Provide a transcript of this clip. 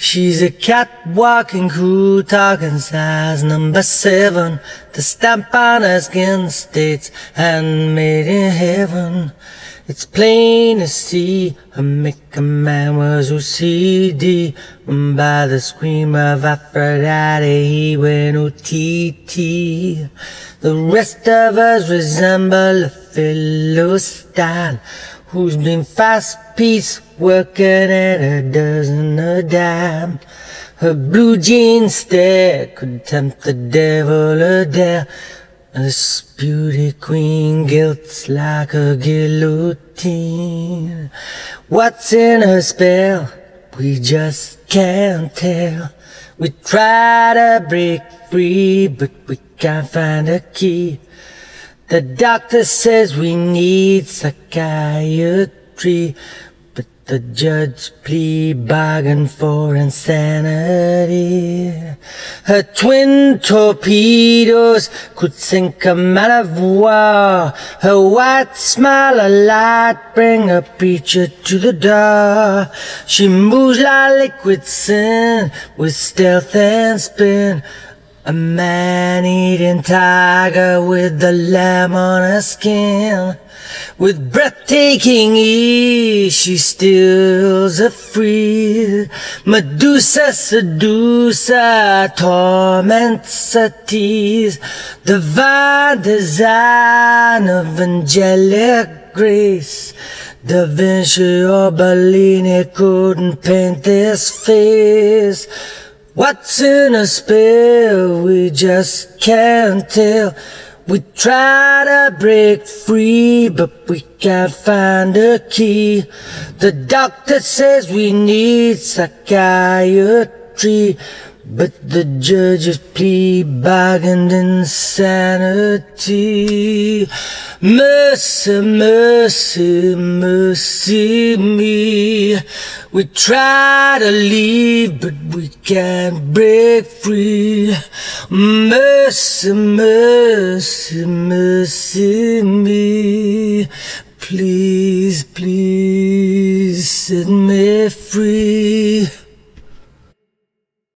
She's a cat walking, cool talking size number seven. The stamp on her skin states handmade in heaven. It's plain to see her make a man was OCD. By the scream of Aphrodite he went OTT. The rest of us resemble a Philistine who's been fast piece working at a dozen a dime. Her blue jeans stare could tempt the devil a dare. This beauty queen guilt's like a guillotine. What's in her spell? We just can't tell. We try to break free, but we can't find a key. The doctor says we need psychiatry, but the judge plea bargain for insanity. Her twin torpedoes could sink a man of war. Her white smile a light bring a preacher to the door. She moves like liquid sin with stealth and spin. A man-eating tiger with the lamb on her skin. With breathtaking ease, she steals a free. Medusa seducer torments a tease. Divine design of angelic grace. Da Vinci or Bellini couldn't paint this face. What's in a spell? We just can't tell. We try to break free, but we can't find a key. The doctor says we need psychiatry, but the judge's plea bargained insanity. Mercy, mercy, mercy me. We try to leave, but we can't break free. Mercy, mercy, mercy me. Please, please set me free.